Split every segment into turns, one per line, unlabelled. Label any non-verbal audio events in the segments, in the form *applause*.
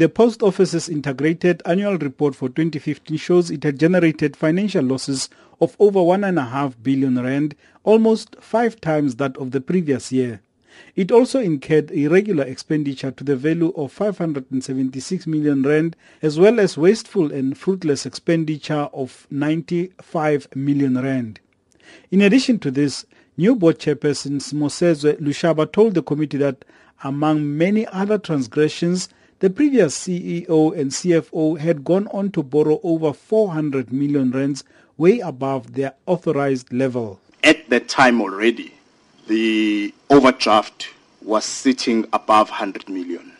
The Post Office's integrated annual report for 2015 shows it had generated financial losses of over 1.5 billion rand, almost five times that of the previous year. It also incurred irregular expenditure to the value of 576 million rand, as well as wasteful and fruitless expenditure of 95 million rand. In addition to this, new board chairperson Mosezwe Lushaba told the committee that among many other transgressions, the previous CEO and CFO had gone on to borrow over 400 million rands, way above their authorized level.
At that time already, the overdraft was sitting above 100 million,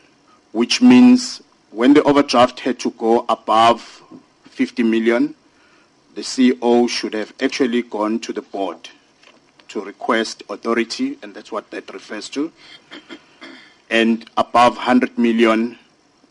which means when the overdraft had to go above 50 million, the CEO should have actually gone to the board to request authority, and that's what that refers to. And above 100 million,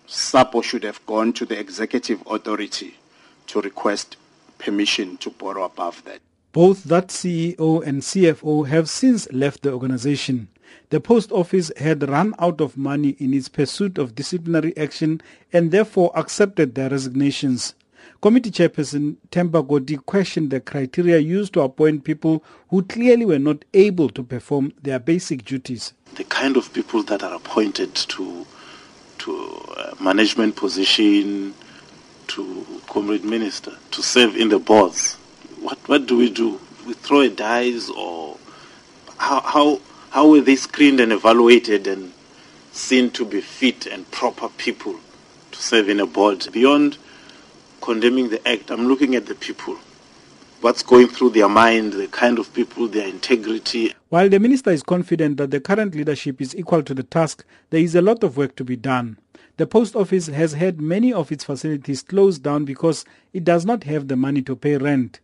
SAPO should have gone to the executive authority to request permission to borrow above that.
Both that CEO and CFO have since left the organization. The post office had run out of money in its pursuit of disciplinary action and therefore accepted their resignations. Committee Chairperson Themba Godi questioned the criteria used to appoint people who clearly were not able to perform their basic duties.
The kind of people that are appointed to to uh, management position, to comrade minister, to serve in the boards. What what do we do? We throw a dice, or how how how were they screened and evaluated and seen to be fit and proper people to serve in a board? Beyond condemning the act, I'm looking at the people what's going through their mind, the kind of people, their integrity.
While the minister is confident that the current leadership is equal to the task, there is a lot of work to be done. The post office has had many of its facilities closed down because it does not have the money to pay rent.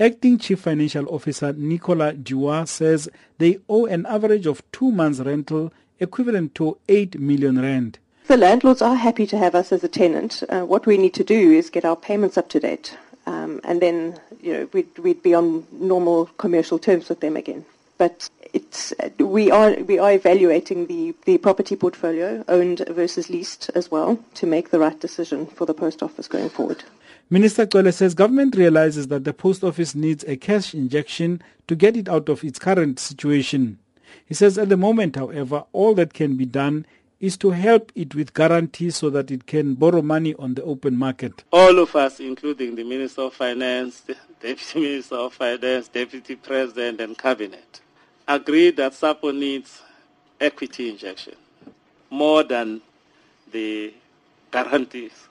Acting Chief Financial Officer Nicola Jua says they owe an average of two months' rental equivalent to 8 million rand.
The landlords are happy to have us as a tenant. Uh, what we need to do is get our payments up to date. Um, and then you know we'd, we'd be on normal commercial terms with them again. But it's we are we are evaluating the, the property portfolio owned versus leased as well to make the right decision for the post office going forward.
Minister Cwele says government realizes that the post office needs a cash injection to get it out of its current situation. He says at the moment, however, all that can be done is to help it with guarantees so that it can borrow money on the open market.
All of us, including the Minister of Finance, the Deputy *laughs* Minister of Finance, Deputy President and Cabinet, agree that SAPO needs equity injection more than the guarantees.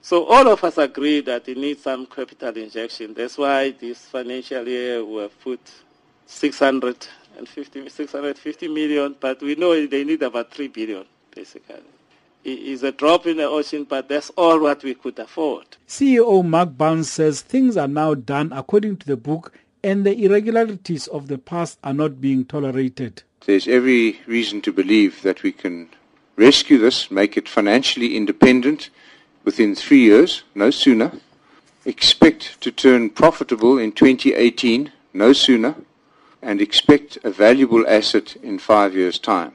So all of us agree that it needs some capital injection. That's why this financial year we have put 650, 650 million, but we know they need about 3 billion basically. It is a drop in the ocean, but that's all what we could afford.
CEO Mark Barnes says things are now done according to the book and the irregularities of the past are not being tolerated.
There's every reason to believe that we can rescue this, make it financially independent within three years, no sooner. Expect to turn profitable in 2018, no sooner. And expect a valuable asset in five years' time.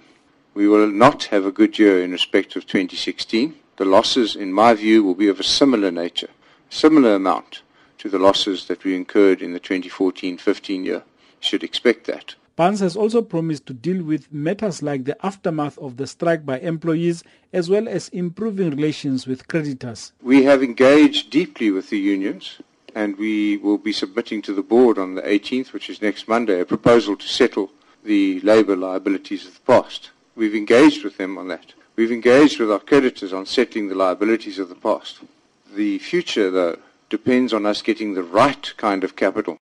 We will not have a good year in respect of 2016. The losses, in my view, will be of a similar nature, similar amount to the losses that we incurred in the 2014-15 year. You should expect that.
Barnes has also promised to deal with matters like the aftermath of the strike by employees as well as improving relations with creditors.
We have engaged deeply with the unions and we will be submitting to the board on the 18th, which is next Monday, a proposal to settle the labour liabilities of the past. We've engaged with them on that. We've engaged with our creditors on settling the liabilities of the past. The future, though, depends on us getting the right kind of capital